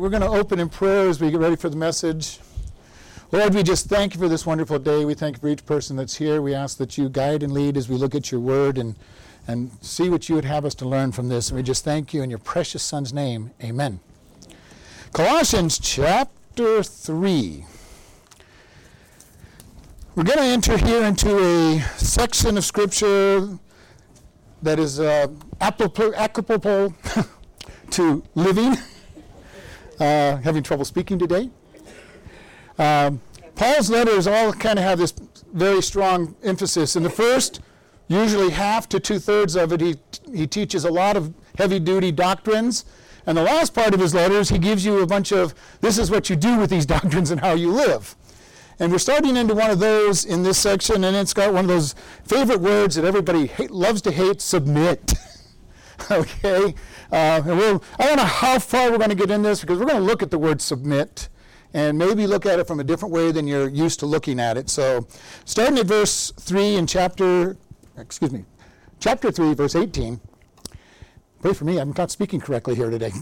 We're going to open in prayer as we get ready for the message. Lord, we just thank you for this wonderful day. We thank you for each person that's here. We ask that you guide and lead as we look at your word and, and see what you would have us to learn from this. And we just thank you in your precious Son's name. Amen. Colossians chapter 3. We're going to enter here into a section of Scripture that is uh, applicable to living uh, having trouble speaking today. Um, Paul's letters all kind of have this very strong emphasis. In the first, usually half to two thirds of it, he, he teaches a lot of heavy duty doctrines. And the last part of his letters, he gives you a bunch of this is what you do with these doctrines and how you live. And we're starting into one of those in this section, and it's got one of those favorite words that everybody hate, loves to hate submit. okay? Uh, and we'll, I don't know how far we're going to get in this because we're going to look at the word submit and maybe look at it from a different way than you're used to looking at it. So, starting at verse 3 in chapter, excuse me, chapter 3, verse 18. Pray for me, I'm not speaking correctly here today.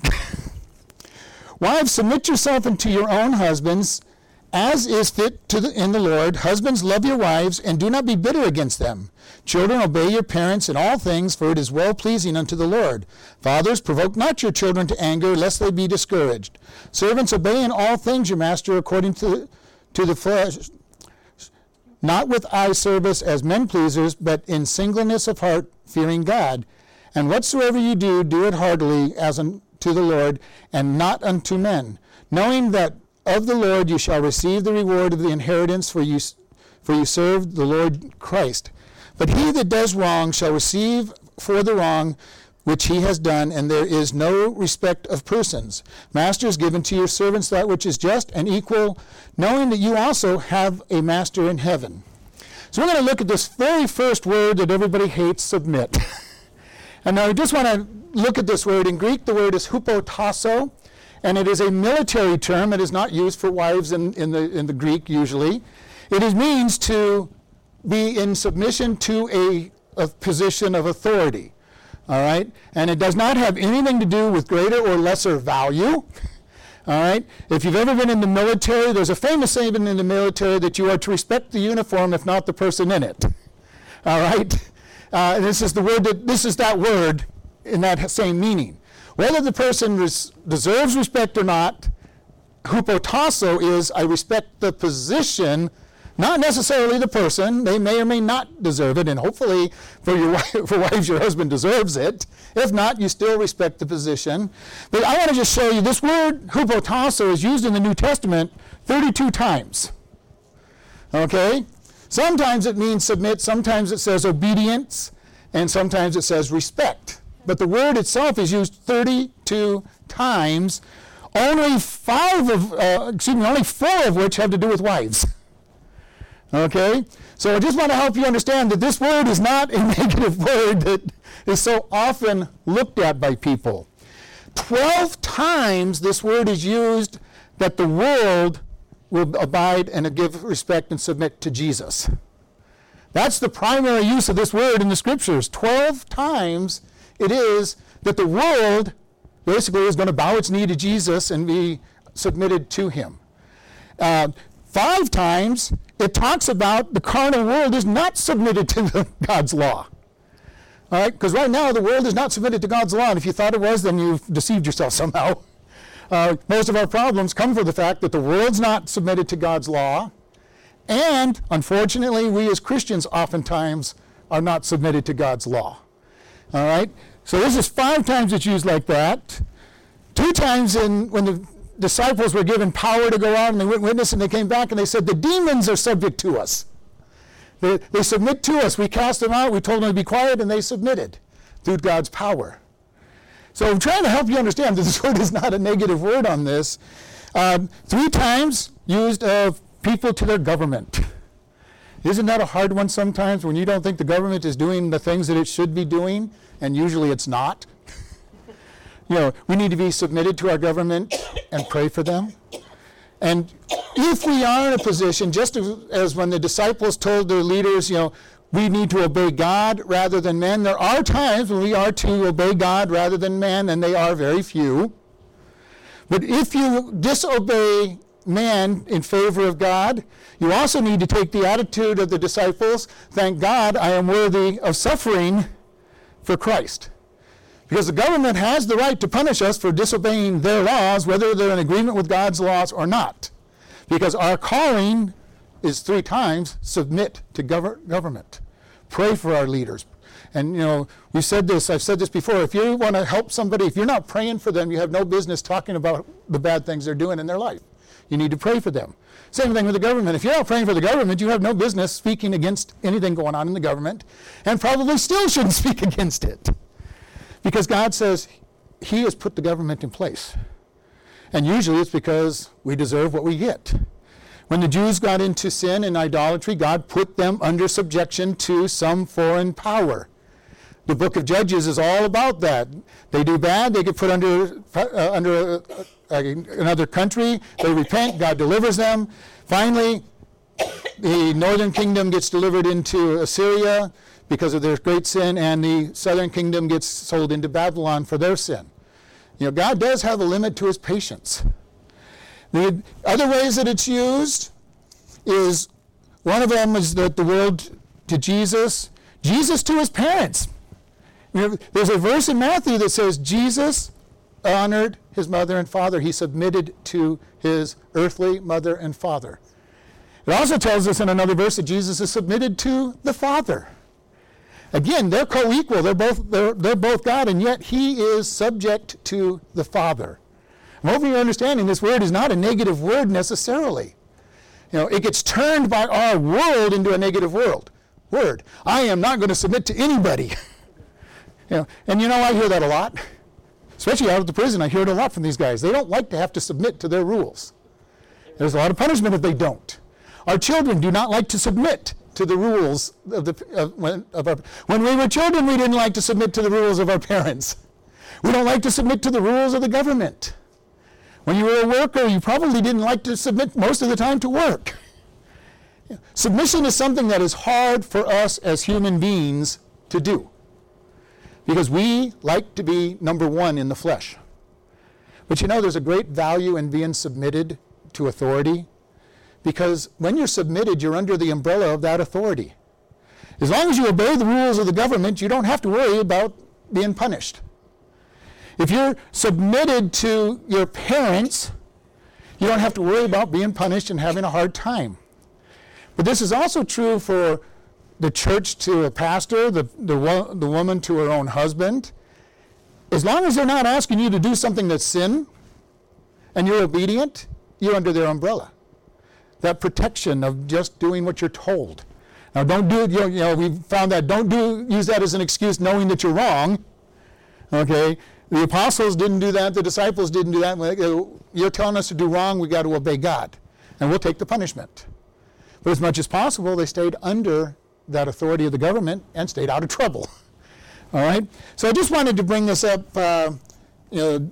Wives, submit yourself unto your own husbands as is fit to the, in the Lord, husbands love your wives and do not be bitter against them. Children, obey your parents in all things, for it is well pleasing unto the Lord. Fathers, provoke not your children to anger, lest they be discouraged. Servants, obey in all things your master according to, to the flesh, not with eye service as men pleasers, but in singleness of heart, fearing God. And whatsoever you do, do it heartily as unto the Lord, and not unto men, knowing that of the Lord you shall receive the reward of the inheritance, for you, for you serve the Lord Christ. But he that does wrong shall receive for the wrong which he has done, and there is no respect of persons. Masters, given to your servants that which is just and equal, knowing that you also have a master in heaven. So we're going to look at this very first word that everybody hates, submit. and now I just want to look at this word. In Greek, the word is hupotasso. And it is a military term. It is not used for wives in, in, the, in the Greek usually. It is, means to be in submission to a, a position of authority. All right? And it does not have anything to do with greater or lesser value. All right? If you've ever been in the military, there's a famous saying in the military that you are to respect the uniform, if not the person in it. All right? Uh, this is the word that this is that word in that same meaning. Whether the person res- deserves respect or not, hupotasso is I respect the position, not necessarily the person. They may or may not deserve it, and hopefully for your wife, for wives, your husband deserves it. If not, you still respect the position. But I want to just show you this word hupotasso is used in the New Testament 32 times. Okay? Sometimes it means submit, sometimes it says obedience, and sometimes it says respect but the word itself is used 32 times. Only five of, uh, excuse me, only four of which have to do with wives. Okay? So I just want to help you understand that this word is not a negative word that is so often looked at by people. Twelve times this word is used that the world will abide and give respect and submit to Jesus. That's the primary use of this word in the scriptures. Twelve times it is that the world basically is going to bow its knee to Jesus and be submitted to him. Uh, five times it talks about the carnal world is not submitted to God's law. All right, because right now the world is not submitted to God's law, and if you thought it was, then you've deceived yourself somehow. Uh, most of our problems come from the fact that the world's not submitted to God's law, and unfortunately, we as Christians oftentimes are not submitted to God's law. All right? So this is five times it's used like that. Two times in when the disciples were given power to go out and they went witness and they came back and they said, The demons are subject to us. They, they submit to us. We cast them out. We told them to be quiet and they submitted through God's power. So I'm trying to help you understand that this word is not a negative word on this. Um, three times used of people to their government. Isn't that a hard one sometimes when you don't think the government is doing the things that it should be doing, and usually it's not? you know, we need to be submitted to our government and pray for them. And if we are in a position, just as when the disciples told their leaders, you know, we need to obey God rather than men, there are times when we are to obey God rather than men, and they are very few. But if you disobey man in favor of God, you also need to take the attitude of the disciples thank God I am worthy of suffering for Christ. Because the government has the right to punish us for disobeying their laws, whether they're in agreement with God's laws or not. Because our calling is three times submit to gov- government, pray for our leaders. And, you know, we said this, I've said this before. If you want to help somebody, if you're not praying for them, you have no business talking about the bad things they're doing in their life. You need to pray for them. Same thing with the government. If you're not praying for the government, you have no business speaking against anything going on in the government, and probably still shouldn't speak against it. Because God says He has put the government in place. And usually it's because we deserve what we get. When the Jews got into sin and idolatry, God put them under subjection to some foreign power. The book of Judges is all about that. They do bad, they get put under, uh, under uh, uh, another country, they repent, God delivers them. Finally, the northern kingdom gets delivered into Assyria because of their great sin, and the southern kingdom gets sold into Babylon for their sin. You know, God does have a limit to his patience. The other ways that it's used is one of them is that the world to Jesus, Jesus to his parents. There's a verse in Matthew that says Jesus honored his mother and father. He submitted to his earthly mother and father. It also tells us in another verse that Jesus is submitted to the Father. Again, they're co-equal. They're both, they're, they're both God, and yet he is subject to the Father. I'm hoping you're understanding this word is not a negative word necessarily. You know, it gets turned by our world into a negative world. Word. I am not going to submit to anybody. you know, and you know, I hear that a lot. Especially out of the prison, I hear it a lot from these guys. They don't like to have to submit to their rules. There's a lot of punishment if they don't. Our children do not like to submit to the rules of the of when, of our, when we were children, we didn't like to submit to the rules of our parents. We don't like to submit to the rules of the government. When you were a worker, you probably didn't like to submit most of the time to work. Submission is something that is hard for us as human beings to do because we like to be number one in the flesh. But you know, there's a great value in being submitted to authority because when you're submitted, you're under the umbrella of that authority. As long as you obey the rules of the government, you don't have to worry about being punished. If you're submitted to your parents, you don't have to worry about being punished and having a hard time. But this is also true for the church to a pastor, the, the, the woman to her own husband, as long as they're not asking you to do something that's sin and you're obedient, you're under their umbrella. That protection of just doing what you're told. Now, don't do it, you know, you know, we found that, don't do, use that as an excuse knowing that you're wrong. Okay? The apostles didn't do that, the disciples didn't do that. You're telling us to do wrong, we got to obey God, and we'll take the punishment. But as much as possible, they stayed under that authority of the government and stayed out of trouble. All right? So I just wanted to bring this up, uh, you know,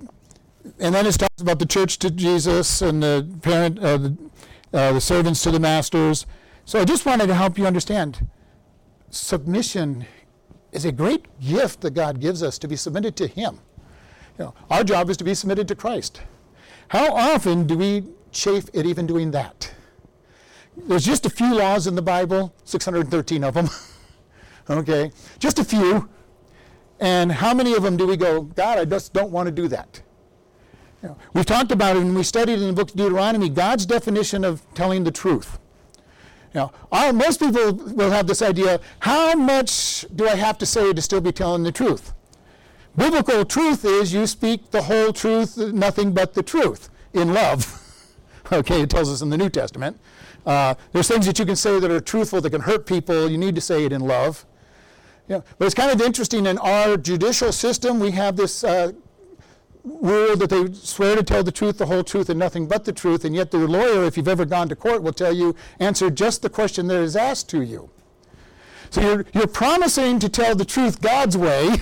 and then it talks about the church to Jesus and the parent, uh, the, uh, the servants to the masters. So I just wanted to help you understand submission is a great gift that God gives us to be submitted to Him. You know, our job is to be submitted to Christ. How often do we chafe at even doing that? There's just a few laws in the Bible, 613 of them. okay, just a few. And how many of them do we go, God, I just don't want to do that? You know, we've talked about it and we studied in the book of Deuteronomy, God's definition of telling the truth. Now, our, most people will have this idea, how much do I have to say to still be telling the truth? Biblical truth is you speak the whole truth, nothing but the truth, in love. okay, it tells us in the New Testament. Uh, there's things that you can say that are truthful that can hurt people. You need to say it in love. Yeah, but it's kind of interesting in our judicial system, we have this uh, rule that they swear to tell the truth, the whole truth, and nothing but the truth, and yet the lawyer, if you've ever gone to court, will tell you, answer just the question that is asked to you. So you're, you're promising to tell the truth God's way,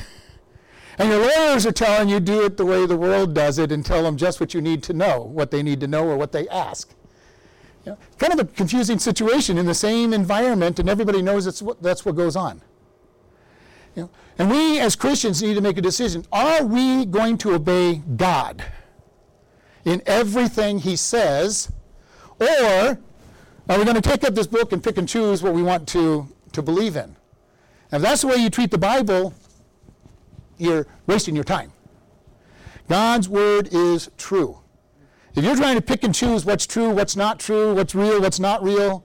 and your lawyers are telling you do it the way the world does it and tell them just what you need to know, what they need to know, or what they ask. Know, kind of a confusing situation in the same environment, and everybody knows that's what, that's what goes on. You know, and we as Christians need to make a decision. Are we going to obey God? in everything he says? Or are we going to take up this book and pick and choose what we want to, to believe in? And if that's the way you treat the Bible, you're wasting your time. God's word is true. If you're trying to pick and choose what's true, what's not true, what's real, what's not real,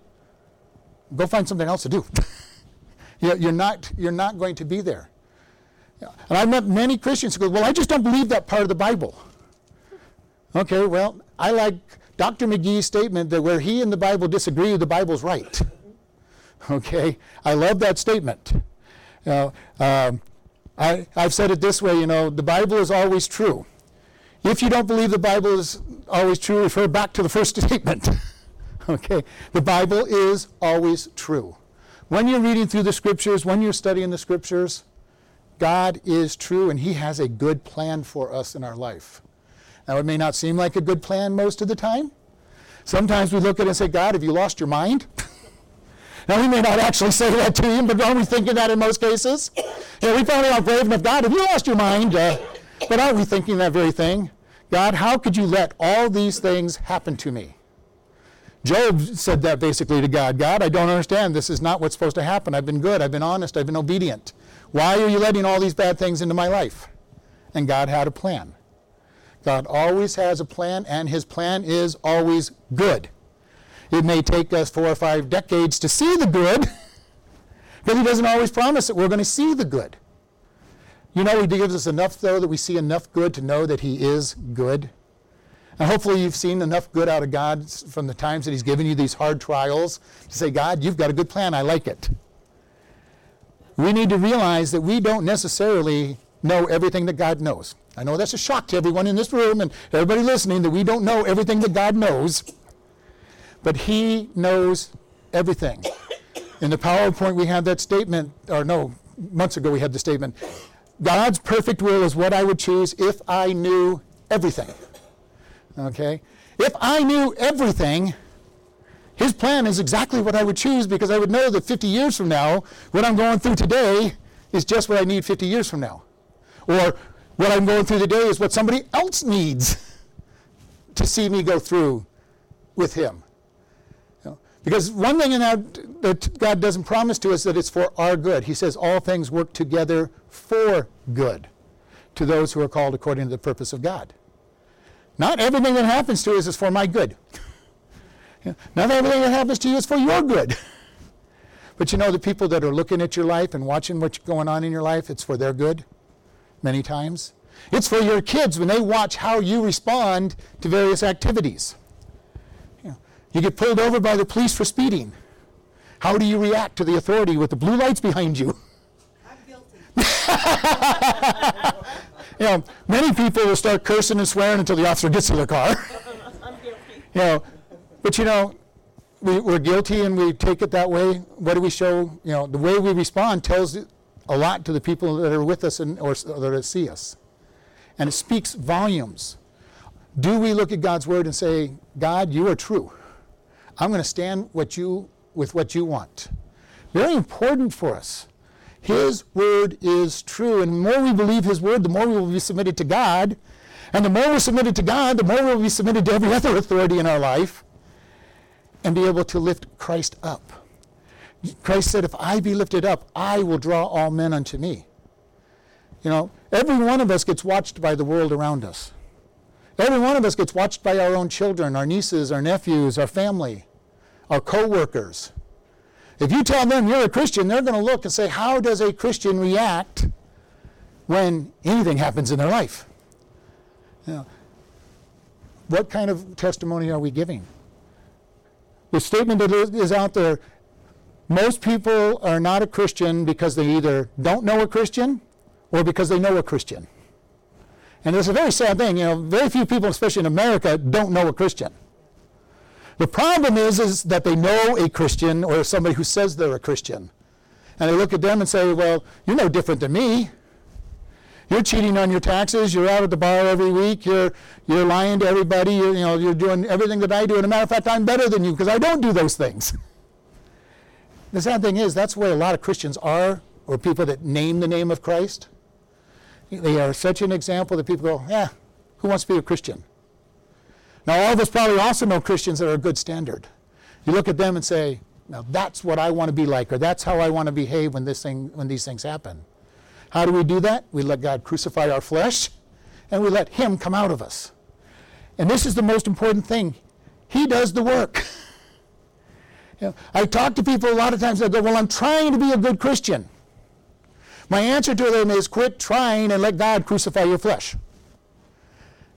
go find something else to do. you're, not, you're not going to be there. And I've met many Christians who go, Well, I just don't believe that part of the Bible. Okay, well, I like Dr. McGee's statement that where he and the Bible disagree, the Bible's right. Okay, I love that statement. You know, um, I, I've said it this way, you know, the Bible is always true. If you don't believe the Bible is always true, refer back to the first statement. okay, the Bible is always true. When you're reading through the scriptures, when you're studying the scriptures, God is true and He has a good plan for us in our life. Now, it may not seem like a good plan most of the time. Sometimes we look at it and say, God, have you lost your mind? now, we may not actually say that to Him, but aren't we thinking that in most cases? Yeah, we probably aren't brave enough, God, have you lost your mind? Uh, but aren't we thinking that very thing? God, how could you let all these things happen to me? Job said that basically to God God, I don't understand. This is not what's supposed to happen. I've been good. I've been honest. I've been obedient. Why are you letting all these bad things into my life? And God had a plan. God always has a plan, and his plan is always good. It may take us four or five decades to see the good, but he doesn't always promise that we're going to see the good. You know, he gives us enough, though, that we see enough good to know that he is good. And hopefully, you've seen enough good out of God from the times that he's given you these hard trials to say, God, you've got a good plan. I like it. We need to realize that we don't necessarily know everything that God knows. I know that's a shock to everyone in this room and everybody listening that we don't know everything that God knows, but He knows everything. In the PowerPoint, we had that statement, or no, months ago we had the statement God's perfect will is what I would choose if I knew everything. Okay? If I knew everything, his plan is exactly what I would choose because I would know that 50 years from now, what I'm going through today is just what I need 50 years from now. Or what I'm going through today is what somebody else needs to see me go through with him. Because one thing in that, that God doesn't promise to us that it's for our good. He says all things work together for good to those who are called according to the purpose of God. Not everything that happens to us is for my good. Not everything that happens to you is for your good. But you know, the people that are looking at your life and watching what's going on in your life, it's for their good many times. It's for your kids when they watch how you respond to various activities. You, get pulled over by the police for speeding. How do you react to the authority with the blue lights behind you? I'm guilty. you know, many people will start cursing and swearing until the officer gets to their car. I'm guilty. You know, but you know, we, we're guilty and we take it that way. What do we show? You know, the way we respond tells a lot to the people that are with us and, or that see us. And it speaks volumes. Do we look at God's word and say, God, you are true. I'm going to stand what you, with what you want. Very important for us. His word is true. And the more we believe His word, the more we will be submitted to God. And the more we're submitted to God, the more we'll be submitted to every other authority in our life and be able to lift Christ up. Christ said, If I be lifted up, I will draw all men unto me. You know, every one of us gets watched by the world around us. Every one of us gets watched by our own children, our nieces, our nephews, our family, our co-workers. If you tell them you're a Christian, they're going to look and say, How does a Christian react when anything happens in their life? What kind of testimony are we giving? The statement that is out there most people are not a Christian because they either don't know a Christian or because they know a Christian. And it's a very sad thing, you know, very few people, especially in America, don't know a Christian. The problem is, is that they know a Christian or somebody who says they're a Christian. And they look at them and say, well, you're no different than me. You're cheating on your taxes. You're out at the bar every week. You're, you're lying to everybody. You're, you know, you're doing everything that I do. And a matter of fact, I'm better than you because I don't do those things. The sad thing is, that's where a lot of Christians are, or people that name the name of Christ. They are such an example that people go, yeah, who wants to be a Christian? Now, all of us probably also know Christians that are a good standard. You look at them and say, now that's what I want to be like, or that's how I want to behave when, this thing, when these things happen. How do we do that? We let God crucify our flesh, and we let Him come out of us. And this is the most important thing. He does the work. you know, I talk to people a lot of times, they go, Well, I'm trying to be a good Christian. My answer to them is quit trying and let God crucify your flesh.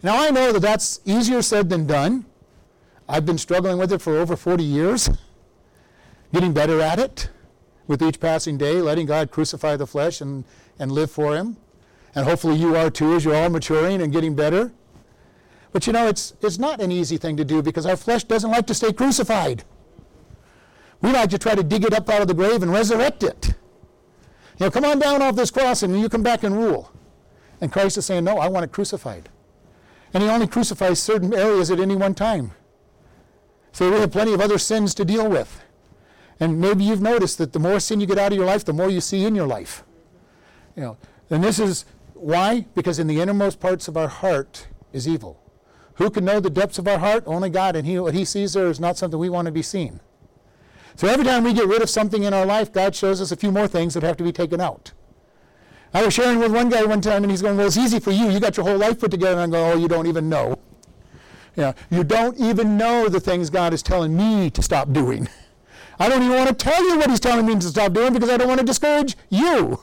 Now, I know that that's easier said than done. I've been struggling with it for over 40 years, getting better at it with each passing day, letting God crucify the flesh and, and live for Him. And hopefully you are too as you're all maturing and getting better. But you know, it's, it's not an easy thing to do because our flesh doesn't like to stay crucified. We like to try to dig it up out of the grave and resurrect it. You know, come on down off this cross and you come back and rule. And Christ is saying, No, I want it crucified. And He only crucifies certain areas at any one time. So we have plenty of other sins to deal with. And maybe you've noticed that the more sin you get out of your life, the more you see in your life. You know, and this is why? Because in the innermost parts of our heart is evil. Who can know the depths of our heart? Only God, and he, what He sees there is not something we want to be seen. So every time we get rid of something in our life, God shows us a few more things that have to be taken out. I was sharing with one guy one time, and he's going, "Well, it's easy for you. You got your whole life put together." And I'm going, "Oh, you don't even know. Yeah, you don't even know the things God is telling me to stop doing. I don't even want to tell you what He's telling me to stop doing because I don't want to discourage you."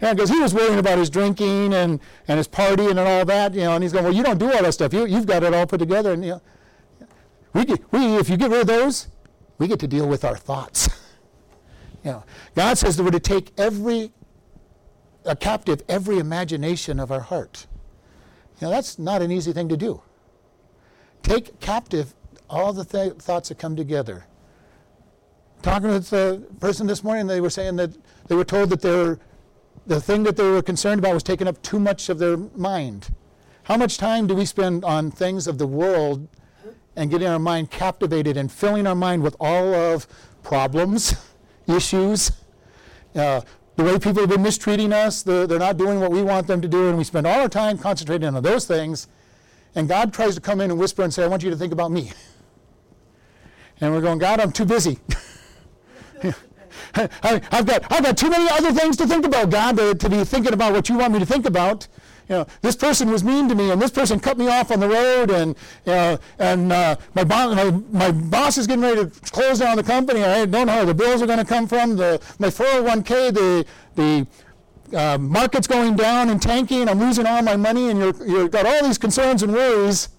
Yeah, because he was worrying about his drinking and, and his partying and all that, you know, and he's going, well, you don't do all that stuff. You, you've got it all put together. And, you know, we, we, if you get rid of those, we get to deal with our thoughts. you know, God says that we're to take every, a captive, every imagination of our heart. You know, that's not an easy thing to do. Take captive all the th- thoughts that come together. Talking with a person this morning, they were saying that they were told that their the thing that they were concerned about was taking up too much of their mind. How much time do we spend on things of the world and getting our mind captivated and filling our mind with all of problems, issues, uh, the way people have been mistreating us, the, they're not doing what we want them to do, and we spend all our time concentrating on those things. And God tries to come in and whisper and say, I want you to think about me. And we're going, God, I'm too busy. I, have got, I've got too many other things to think about, God, to, to, be thinking about what you want me to think about. You know, this person was mean to me, and this person cut me off on the road, and uh, and uh, my, bo- my, my boss is getting ready to close down the company. I don't know where the bills are going to come from. The my 401k, the the uh, market's going down and tanking. I'm losing all my money, and you're you've got all these concerns and worries,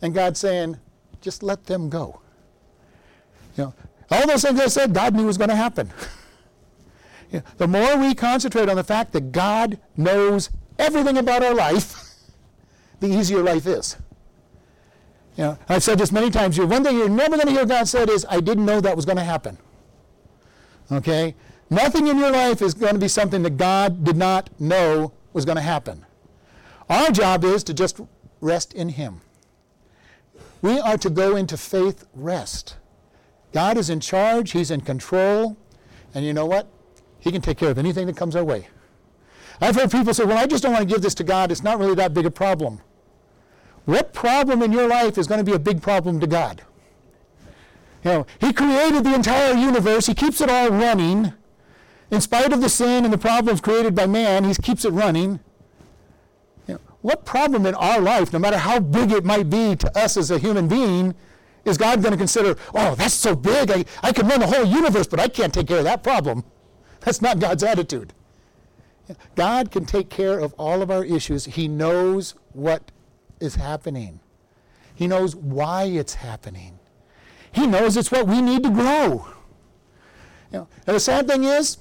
and God's saying, just let them go. You know, all those things I said, God knew was going to happen. the more we concentrate on the fact that God knows everything about our life, the easier life is. You know, I've said this many times. One thing you're never going to hear God said is, I didn't know that was going to happen. Okay? Nothing in your life is going to be something that God did not know was going to happen. Our job is to just rest in Him. We are to go into faith rest. God is in charge, He's in control, and you know what? He can take care of anything that comes our way. I've heard people say, well, I just don't want to give this to God. It's not really that big a problem. What problem in your life is going to be a big problem to God? You know, He created the entire universe, He keeps it all running. In spite of the sin and the problems created by man, He keeps it running. You know, what problem in our life, no matter how big it might be to us as a human being, is God going to consider, oh, that's so big, I, I can run the whole universe, but I can't take care of that problem? That's not God's attitude. God can take care of all of our issues. He knows what is happening. He knows why it's happening. He knows it's what we need to grow. You know, and the sad thing is,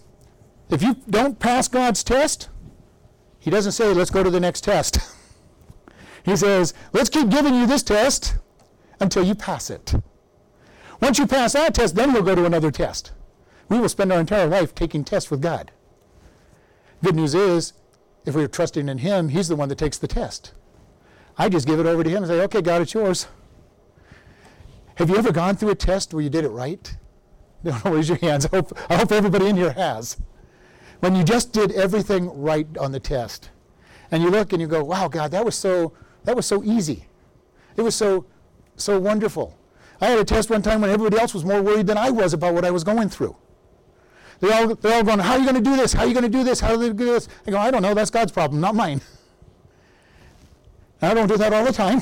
if you don't pass God's test, He doesn't say, let's go to the next test. he says, let's keep giving you this test until you pass it. Once you pass that test, then we'll go to another test. We will spend our entire life taking tests with God. Good news is, if we're trusting in Him, He's the one that takes the test. I just give it over to Him and say, okay, God, it's yours. Have you ever gone through a test where you did it right? Don't raise your hands. I hope, I hope everybody in here has. When you just did everything right on the test, and you look and you go, wow, God, that was so, that was so easy. It was so so wonderful. I had a test one time when everybody else was more worried than I was about what I was going through. They're all, they're all going, How are you going to do this? How are you going to do this? How are you going to do this? I go, I don't know. That's God's problem, not mine. I don't do that all the time.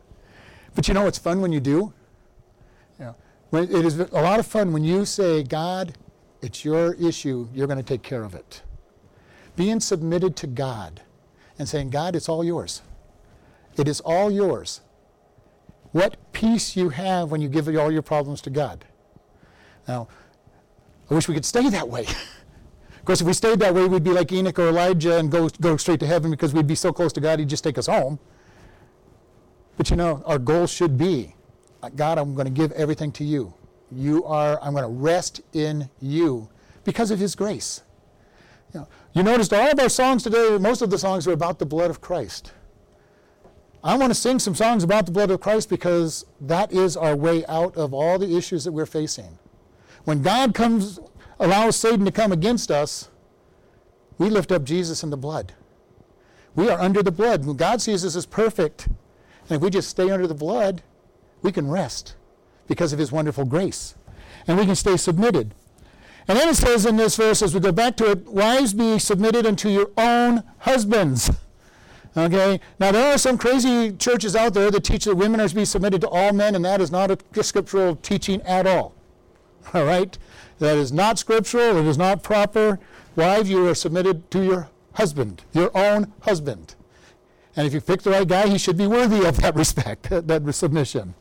but you know, it's fun when you do. Yeah. It is a lot of fun when you say, God, it's your issue. You're going to take care of it. Being submitted to God and saying, God, it's all yours. It is all yours. What peace you have when you give all your problems to God. Now, I wish we could stay that way. of course, if we stayed that way, we'd be like Enoch or Elijah and go, go straight to heaven because we'd be so close to God, he'd just take us home. But you know, our goal should be uh, God, I'm going to give everything to you. You are, I'm going to rest in you because of his grace. You, know, you noticed all of our songs today, most of the songs are about the blood of Christ. I want to sing some songs about the blood of Christ because that is our way out of all the issues that we're facing. When God comes, allows Satan to come against us, we lift up Jesus and the blood. We are under the blood. When God sees us as perfect, and if we just stay under the blood, we can rest because of his wonderful grace. And we can stay submitted. And then it says in this verse, as we go back to it, wives be submitted unto your own husbands. Okay? Now, there are some crazy churches out there that teach that women are to be submitted to all men, and that is not a scriptural teaching at all. All right? That is not scriptural. It is not proper. Wives, you are submitted to your husband, your own husband. And if you pick the right guy, he should be worthy of that respect, that submission.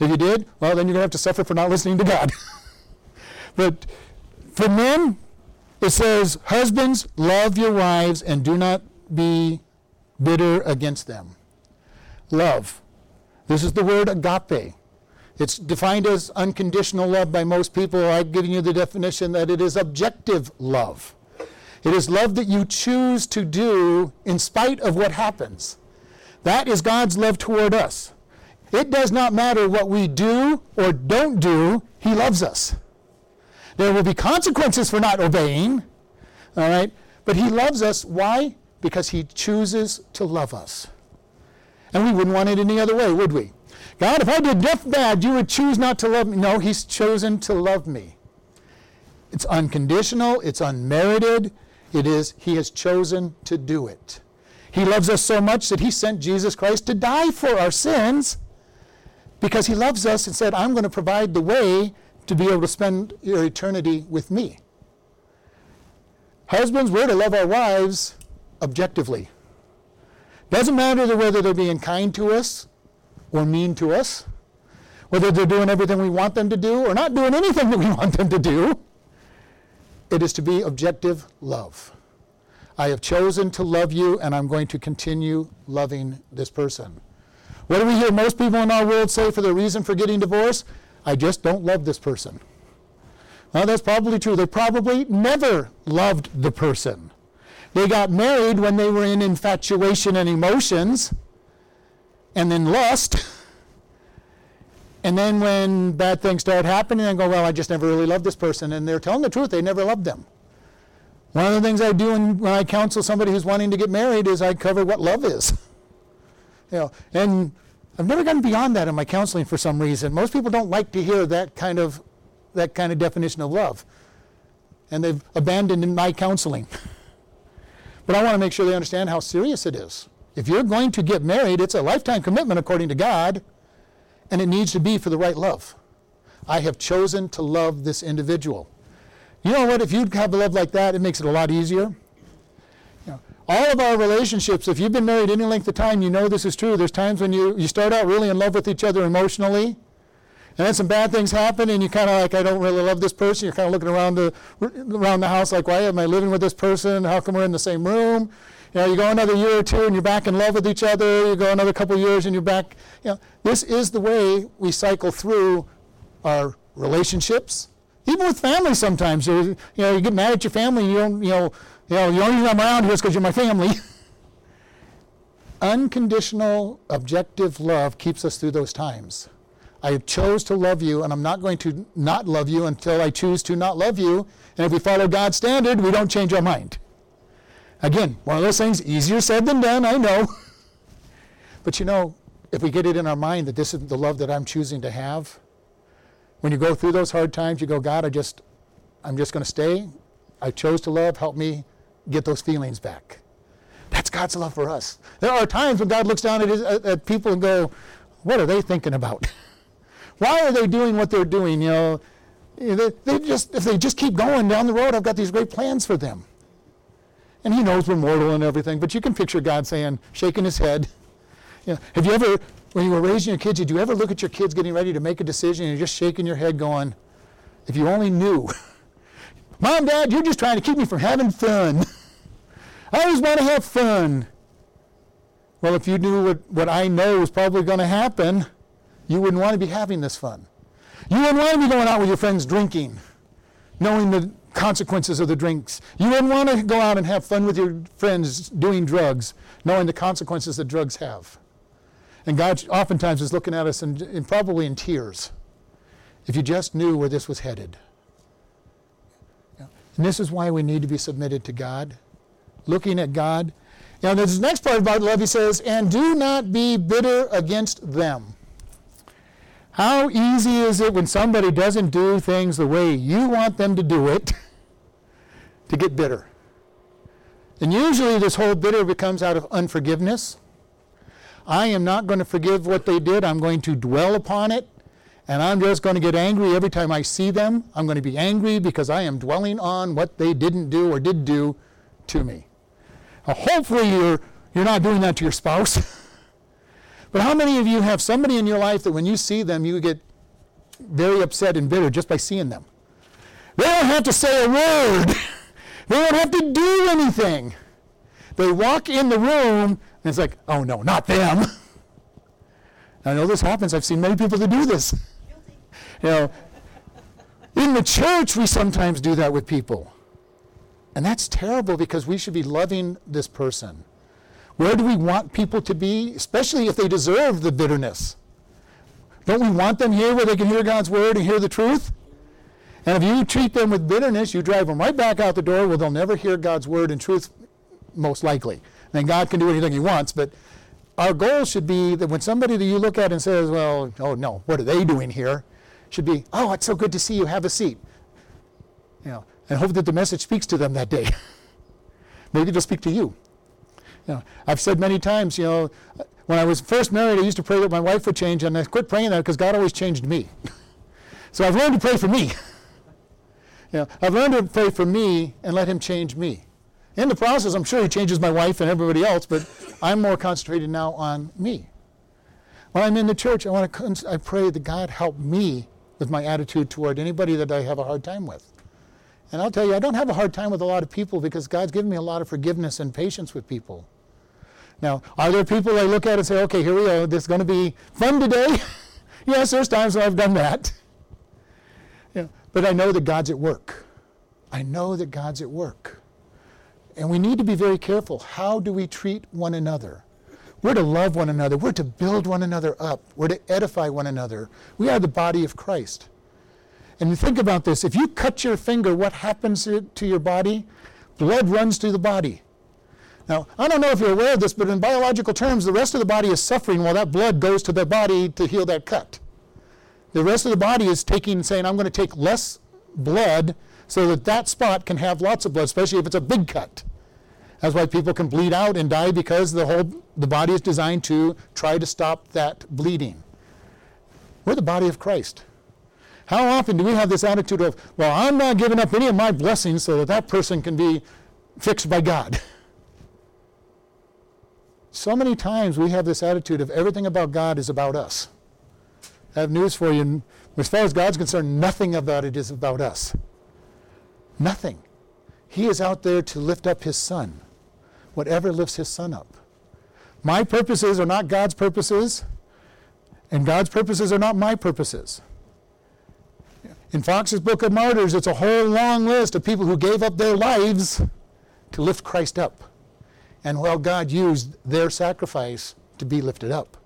If you did, well, then you're going to have to suffer for not listening to God. but for men, it says, Husbands, love your wives and do not be bitter against them. Love. This is the word agape. It's defined as unconditional love by most people. I've given you the definition that it is objective love. It is love that you choose to do in spite of what happens. That is God's love toward us. It does not matter what we do or don't do, He loves us. There will be consequences for not obeying, all right? But He loves us. Why? Because He chooses to love us. And we wouldn't want it any other way, would we? God, if I did death bad, you would choose not to love me. No, He's chosen to love me. It's unconditional, it's unmerited. It is, He has chosen to do it. He loves us so much that He sent Jesus Christ to die for our sins because He loves us and said, I'm going to provide the way to be able to spend your eternity with me. Husbands, we're to love our wives objectively. Doesn't matter whether they're being kind to us or mean to us, whether they're doing everything we want them to do or not doing anything that we want them to do. It is to be objective love. I have chosen to love you, and I'm going to continue loving this person. What do we hear most people in our world say for the reason for getting divorced? I just don't love this person. Well, that's probably true. They probably never loved the person. They got married when they were in infatuation and emotions, and then lust. And then when bad things start happening, I go, Well, I just never really loved this person. And they're telling the truth, they never loved them. One of the things I do when, I counsel somebody who's wanting to get married is I cover what love is. you know, and I've never gotten beyond that in my counseling for some reason. Most people don't like to hear that kind of that kind of definition of love. And they've abandoned my counseling. but I want to make sure they understand how serious it is. If you're going to get married, it's a lifetime commitment according to God, and it needs to be for the right love. I have chosen to love this individual. You know what? If you have a love like that, it makes it a lot easier. You know, all of our relationships, if you've been married any length of time, you know this is true. There's times when you, you start out really in love with each other emotionally, and then some bad things happen, and you kind of like, I don't really love this person. You're kind of looking around the around the house like, why am I living with this person? How come we're in the same room? You know, you go another year or two and you're back in love with each other. You go another couple years and you're back. You know, this is the way we cycle through our relationships. Even with family, sometimes you, know you get mad at your family. You don't, you know, you know, the only reason I'm around here is because you're my family. Unconditional, objective love keeps us through those times. I chose to love you, and I'm not going to not love you until I choose to not love you. And if we follow God's standard, we don't change our mind. Again, one of those things, easier said than done, I know. but you know, if we get it in our mind that this is the love that I'm choosing to have, when you go through those hard times, you go, God, I just, I'm just going to stay. I chose to love. Help me get those feelings back. That's God's love for us. There are times when God looks down at, his, at, people and go, what are they thinking about? Why are they doing what they're doing? You know, they, they just if they just keep going down the road, I've got these great plans for them. And He knows we're mortal and everything, but you can picture God saying, shaking His head. You know, have you ever, when you were raising your kids, did you ever look at your kids getting ready to make a decision and you're just shaking your head, going, if you only knew. Mom, Dad, you're just trying to keep me from having fun. I always want to have fun. Well, if you knew what, what I know was probably going to happen, you wouldn't want to be having this fun. You wouldn't want to be going out with your friends drinking, knowing the consequences of the drinks. You wouldn't want to go out and have fun with your friends doing drugs, knowing the consequences that drugs have. And God oftentimes is looking at us and, probably in tears if you just knew where this was headed. And this is why we need to be submitted to God, looking at God. Now, this next part about love, he says, and do not be bitter against them. How easy is it when somebody doesn't do things the way you want them to do it to get bitter? And usually this whole bitter becomes out of unforgiveness. I am not going to forgive what they did. I'm going to dwell upon it. And I'm just going to get angry every time I see them. I'm going to be angry because I am dwelling on what they didn't do or did do to me. Now, hopefully, you're, you're not doing that to your spouse. but how many of you have somebody in your life that when you see them, you get very upset and bitter just by seeing them? They don't have to say a word, they don't have to do anything. They walk in the room, and it's like, oh no, not them. I know this happens. I've seen many people that do this. You know, in the church, we sometimes do that with people. And that's terrible because we should be loving this person. Where do we want people to be, especially if they deserve the bitterness? Don't we want them here where they can hear God's word and hear the truth? And if you treat them with bitterness, you drive them right back out the door where they'll never hear God's word and truth, most likely. And God can do anything He wants, but our goal should be that when somebody that you look at and says, well, oh no, what are they doing here? Should be, oh, it's so good to see you. Have a seat. You know, and hope that the message speaks to them that day. Maybe it'll speak to you. You know, I've said many times, you know, when I was first married, I used to pray that my wife would change, and I quit praying that because God always changed me. so I've learned to pray for me. you know, I've learned to pray for me and let Him change me. In the process, I'm sure He changes my wife and everybody else, but I'm more concentrated now on me. When I'm in the church, I want to I pray that God help me with my attitude toward anybody that I have a hard time with. And I'll tell you, I don't have a hard time with a lot of people because God's given me a lot of forgiveness and patience with people. Now, are there people I look at and say, okay, here we go, this is going to be fun today? yes, there's times when I've done that. But I know that God's at work. I know that God's at work. And we need to be very careful. How do we treat one another? We're to love one another. We're to build one another up. We're to edify one another. We are the body of Christ. And think about this if you cut your finger, what happens to your body? Blood runs through the body. Now, I don't know if you're aware of this, but in biological terms, the rest of the body is suffering while that blood goes to the body to heal that cut. The rest of the body is taking, saying, I'm going to take less blood so that that spot can have lots of blood, especially if it's a big cut. That's why people can bleed out and die because the whole the body is designed to try to stop that bleeding. We're the body of Christ. How often do we have this attitude of, well, I'm not giving up any of my blessings so that that person can be fixed by God? So many times we have this attitude of everything about God is about us. I have news for you. As far as God's concerned, nothing about it is about us. Nothing. He is out there to lift up his son, whatever lifts his son up. My purposes are not God's purposes, and God's purposes are not my purposes. In Fox's Book of Martyrs, it's a whole long list of people who gave up their lives to lift Christ up. And well, God used their sacrifice to be lifted up.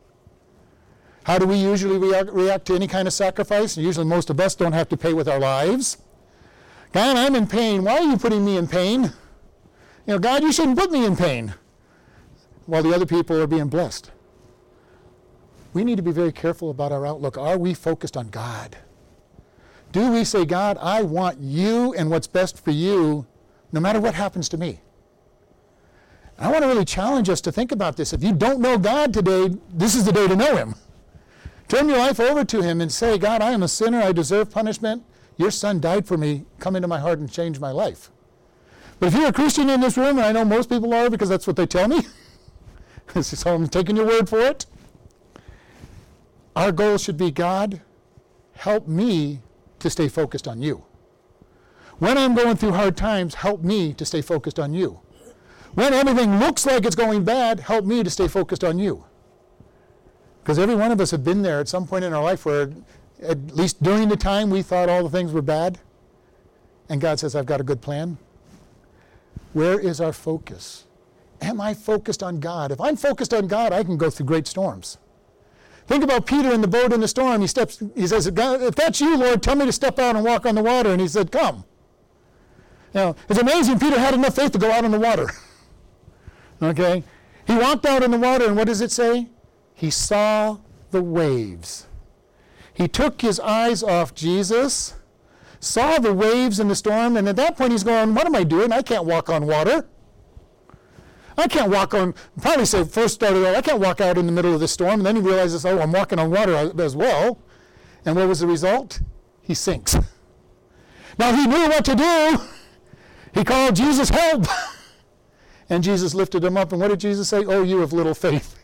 How do we usually react, react to any kind of sacrifice? Usually, most of us don't have to pay with our lives. God, I'm in pain. Why are you putting me in pain? You know, God, you shouldn't put me in pain. While the other people are being blessed. we need to be very careful about our outlook. Are we focused on God? Do we say, God, I want you and what's best for you no matter what happens to me? I want to really challenge us to think about this. If you don't know God today, this is the day to know Him. Turn your life over to Him and say, God, I am a sinner. I deserve punishment. Your Son died for me. Come into my heart and change my life. But if you're a Christian in this room, and I know most people are because that's what they tell me, so I'm taking your word for it. Our goal should be God, help me to stay focused on you. When I'm going through hard times, help me to stay focused on you. When everything looks like it's going bad, help me to stay focused on you. Because every one of us have been there at some point in our life where, at least during the time, we thought all the things were bad. And God says, I've got a good plan. Where is our focus? Am I focused on God? If I'm focused on God, I can go through great storms. Think about Peter in the boat in the storm. He steps, he says, If that's you, Lord, tell me to step out and walk on the water. And he said, Come. Now, it's amazing Peter had enough faith to go out on the water. Okay? He walked out in the water, and what does it say? He saw the waves. He took his eyes off Jesus, saw the waves in the storm, and at that point he's going, What am I doing? I can't walk on water. I can't walk on, probably say first started out, I can't walk out in the middle of the storm. And then he realizes, oh, I'm walking on water as well. And what was the result? He sinks. Now he knew what to do. He called Jesus, help. And Jesus lifted him up. And what did Jesus say? Oh, you have little faith.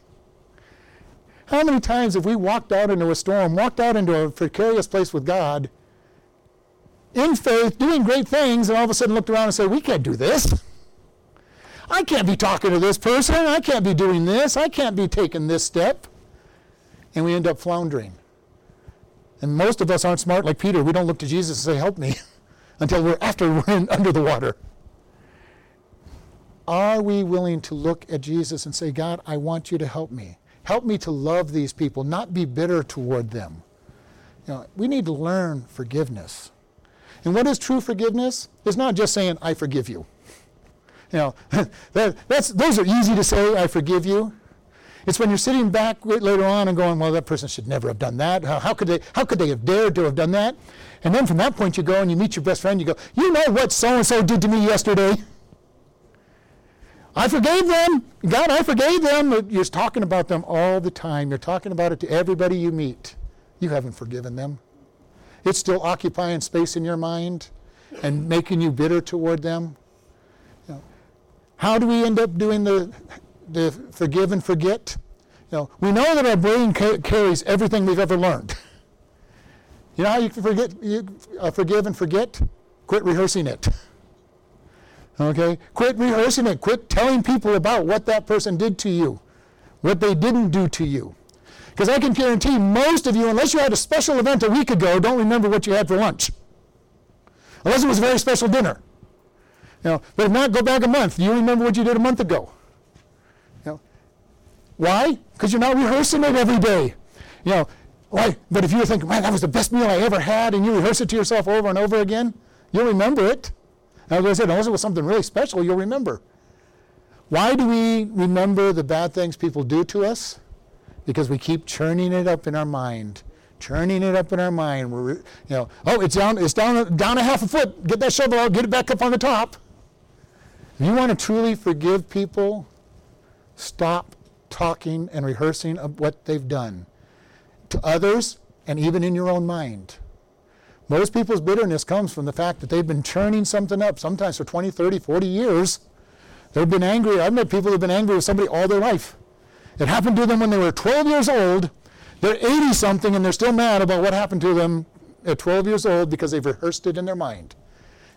How many times have we walked out into a storm, walked out into a precarious place with God, in faith, doing great things, and all of a sudden looked around and said, We can't do this. I can't be talking to this person. I can't be doing this. I can't be taking this step. And we end up floundering. And most of us aren't smart like Peter. We don't look to Jesus and say, Help me, until we're after we're in, under the water. Are we willing to look at Jesus and say, God, I want you to help me? Help me to love these people, not be bitter toward them. You know, we need to learn forgiveness. And what is true forgiveness? It's not just saying, I forgive you. You know, that, that's, those are easy to say, I forgive you. It's when you're sitting back later on and going, well, that person should never have done that. How, how, could they, how could they have dared to have done that? And then from that point you go and you meet your best friend, you go, you know what so-and-so did to me yesterday? I forgave them. God, I forgave them. You're talking about them all the time. You're talking about it to everybody you meet. You haven't forgiven them. It's still occupying space in your mind and making you bitter toward them. You know, how do we end up doing the, the forgive and forget? You know, we know that our brain ca- carries everything we've ever learned. You know how you can forget, you, uh, forgive and forget? Quit rehearsing it. Okay? Quit rehearsing it. Quit telling people about what that person did to you, what they didn't do to you. Because I can guarantee most of you, unless you had a special event a week ago, don't remember what you had for lunch. Unless it was a very special dinner. You know, but if not, go back a month. You remember what you did a month ago. You know, why? Because you're not rehearsing it every day. You know, why? But if you were thinking, man, that was the best meal I ever had, and you rehearse it to yourself over and over again, you'll remember it. As I said, unless it was something really special, you'll remember. Why do we remember the bad things people do to us? Because we keep churning it up in our mind, churning it up in our mind. We're, you know, oh, it's down, it's down, down a half a foot. Get that shovel out, get it back up on the top. If you want to truly forgive people, stop talking and rehearsing of what they've done to others and even in your own mind. Most people's bitterness comes from the fact that they've been churning something up, sometimes for 20, 30, 40 years. They've been angry. I've met people who've been angry with somebody all their life. It happened to them when they were 12 years old. They're 80 something and they're still mad about what happened to them at 12 years old because they've rehearsed it in their mind.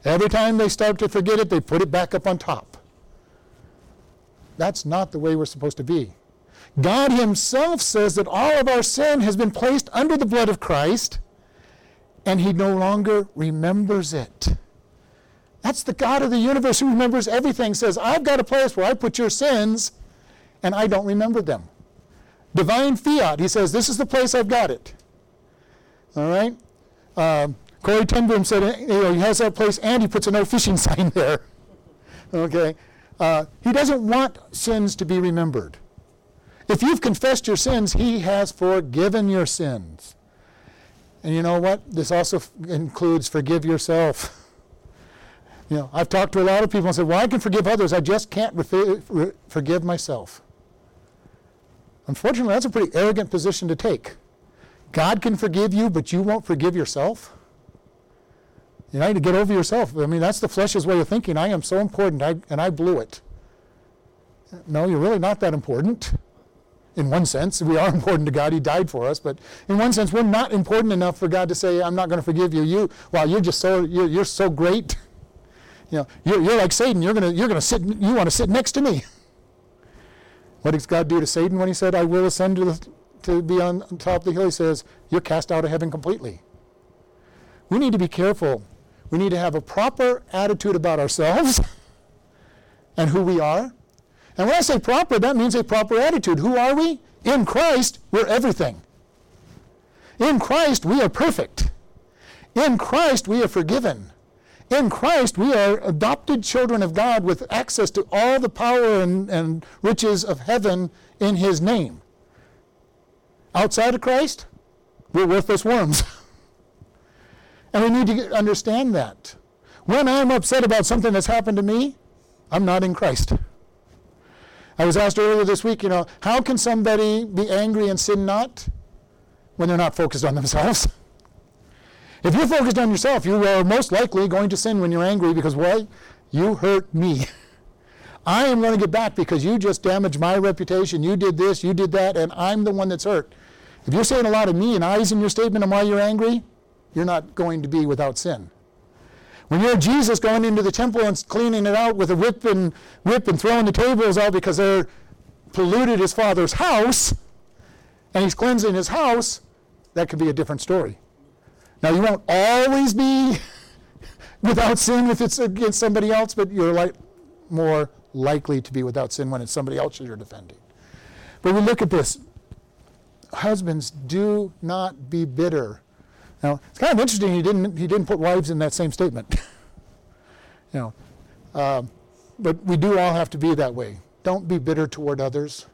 Every time they start to forget it, they put it back up on top. That's not the way we're supposed to be. God Himself says that all of our sin has been placed under the blood of Christ and he no longer remembers it. That's the God of the universe who remembers everything, says, I've got a place where I put your sins and I don't remember them. Divine fiat, he says, this is the place I've got it. All right? Um, Corrie ten said, you know, he has that place and he puts a no fishing sign there. okay? Uh, he doesn't want sins to be remembered. If you've confessed your sins, He has forgiven your sins. And you know what? This also f- includes forgive yourself. You know, I've talked to a lot of people and said, "Well, I can forgive others. I just can't refi- re- forgive myself." Unfortunately, that's a pretty arrogant position to take. God can forgive you, but you won't forgive yourself. You know, to get over yourself. I mean, that's the flesh's way of thinking. I am so important, I, and I blew it. No, you're really not that important. In one sense, we are important to God. He died for us, but in one sense, we're not important enough for God to say, "I'm not going to forgive you." You, wow, you're just so you're, you're so great. You know, you're, you're like Satan. You're gonna you're gonna sit. You want to sit next to me. What does God do to Satan when he said, "I will ascend to the, to be on top of the hill"? He says, "You're cast out of heaven completely." We need to be careful. We need to have a proper attitude about ourselves and who we are. And when I say proper, that means a proper attitude. Who are we? In Christ, we're everything. In Christ, we are perfect. In Christ, we are forgiven. In Christ, we are adopted children of God with access to all the power and, and riches of heaven in His name. Outside of Christ, we're worthless worms. and we need to understand that. When I'm upset about something that's happened to me, I'm not in Christ. I was asked earlier this week, you know, how can somebody be angry and sin not when they're not focused on themselves? If you're focused on yourself, you are most likely going to sin when you're angry because, well, you hurt me. I am going to get back because you just damaged my reputation. You did this, you did that, and I'm the one that's hurt. If you're saying a lot of me and I's in your statement on why you're angry, you're not going to be without sin. When you're Jesus going into the temple and cleaning it out with a whip and whip and throwing the tables out because they're polluted his father's house, and he's cleansing his house, that could be a different story. Now you won't always be without sin if it's against somebody else, but you're like more likely to be without sin when it's somebody else that you're defending. But we look at this. Husbands, do not be bitter. Now it's kind of interesting he didn't he didn't put wives in that same statement. you know, um, but we do all have to be that way. Don't be bitter toward others.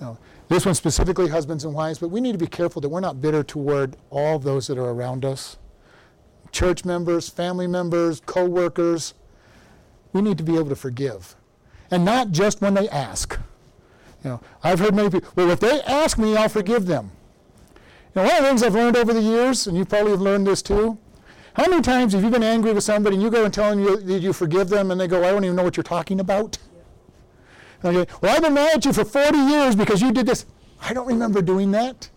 You know, this one specifically, husbands and wives, but we need to be careful that we're not bitter toward all those that are around us church members, family members, co workers. We need to be able to forgive. And not just when they ask. You know, I've heard many people, well, if they ask me, I'll forgive them. Know, one of the things I've learned over the years, and you probably have learned this too, how many times have you been angry with somebody and you go and tell them you, that you forgive them and they go, I don't even know what you're talking about? Okay, well, I've been mad at you for 40 years because you did this. I don't remember doing that.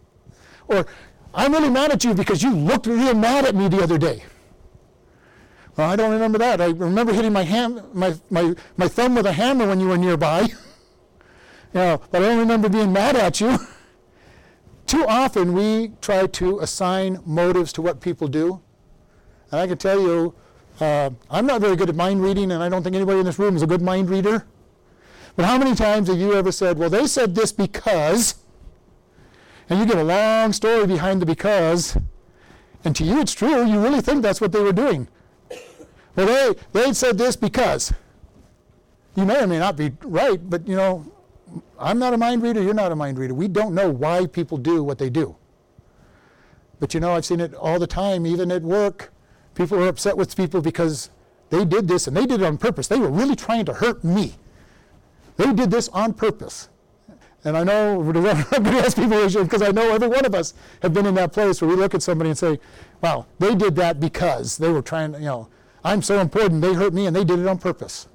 Or, I'm really mad at you because you looked real mad at me the other day. Well, I don't remember that. I remember hitting my, ham, my, my, my thumb with a hammer when you were nearby. you know, but I don't remember being mad at you. Too often we try to assign motives to what people do. And I can tell you, uh, I'm not very good at mind reading, and I don't think anybody in this room is a good mind reader. But how many times have you ever said, well, they said this because, and you give a long story behind the because, and to you it's true, you really think that's what they were doing. Well, they, they said this because. You may or may not be right, but you know, I'm not a mind reader, you're not a mind reader. We don't know why people do what they do. But you know, I've seen it all the time, even at work. People are upset with people because they did this and they did it on purpose. They were really trying to hurt me. They did this on purpose. And I know, to people because I know every one of us have been in that place where we look at somebody and say, wow, they did that because they were trying you know, I'm so important, they hurt me and they did it on purpose.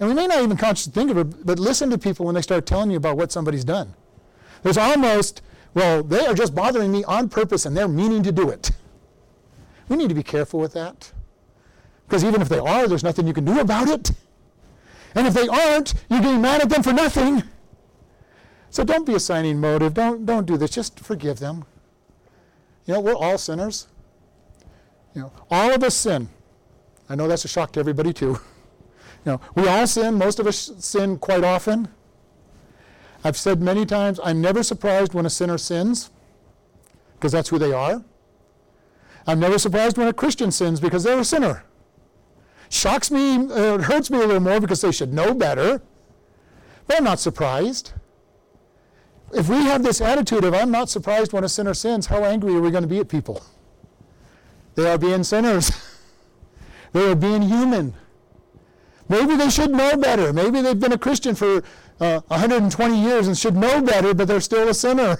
And we may not even consciously think of it, but listen to people when they start telling you about what somebody's done. There's almost, well, they are just bothering me on purpose and they're meaning to do it. We need to be careful with that. Because even if they are, there's nothing you can do about it. And if they aren't, you're getting mad at them for nothing. So don't be assigning motive. Don't, don't do this. Just forgive them. You know, we're all sinners. You know, all of us sin. I know that's a shock to everybody too. You know, we all sin. Most of us sin quite often. I've said many times, I'm never surprised when a sinner sins, because that's who they are. I'm never surprised when a Christian sins because they're a sinner. Shocks me, uh, it hurts me a little more because they should know better. But I'm not surprised. if we have this attitude of, I'm not surprised when a sinner sins, how angry are we going to be at people? They are being sinners, they are being human. Maybe they should know better. Maybe they've been a Christian for uh, 120 years and should know better, but they're still a sinner.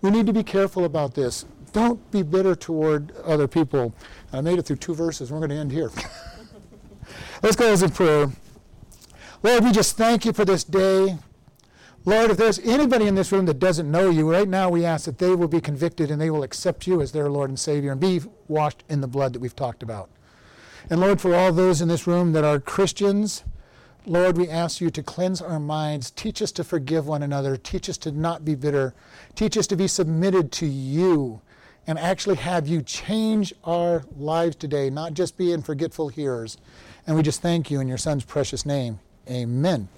We need to be careful about this. Don't be bitter toward other people. I made it through two verses. We're going to end here. Let's close in prayer. Lord, we just thank you for this day. Lord, if there's anybody in this room that doesn't know you, right now we ask that they will be convicted and they will accept you as their Lord and Savior and be washed in the blood that we've talked about. And Lord, for all those in this room that are Christians, Lord, we ask you to cleanse our minds. Teach us to forgive one another. Teach us to not be bitter. Teach us to be submitted to you and actually have you change our lives today, not just being forgetful hearers. And we just thank you in your Son's precious name. Amen.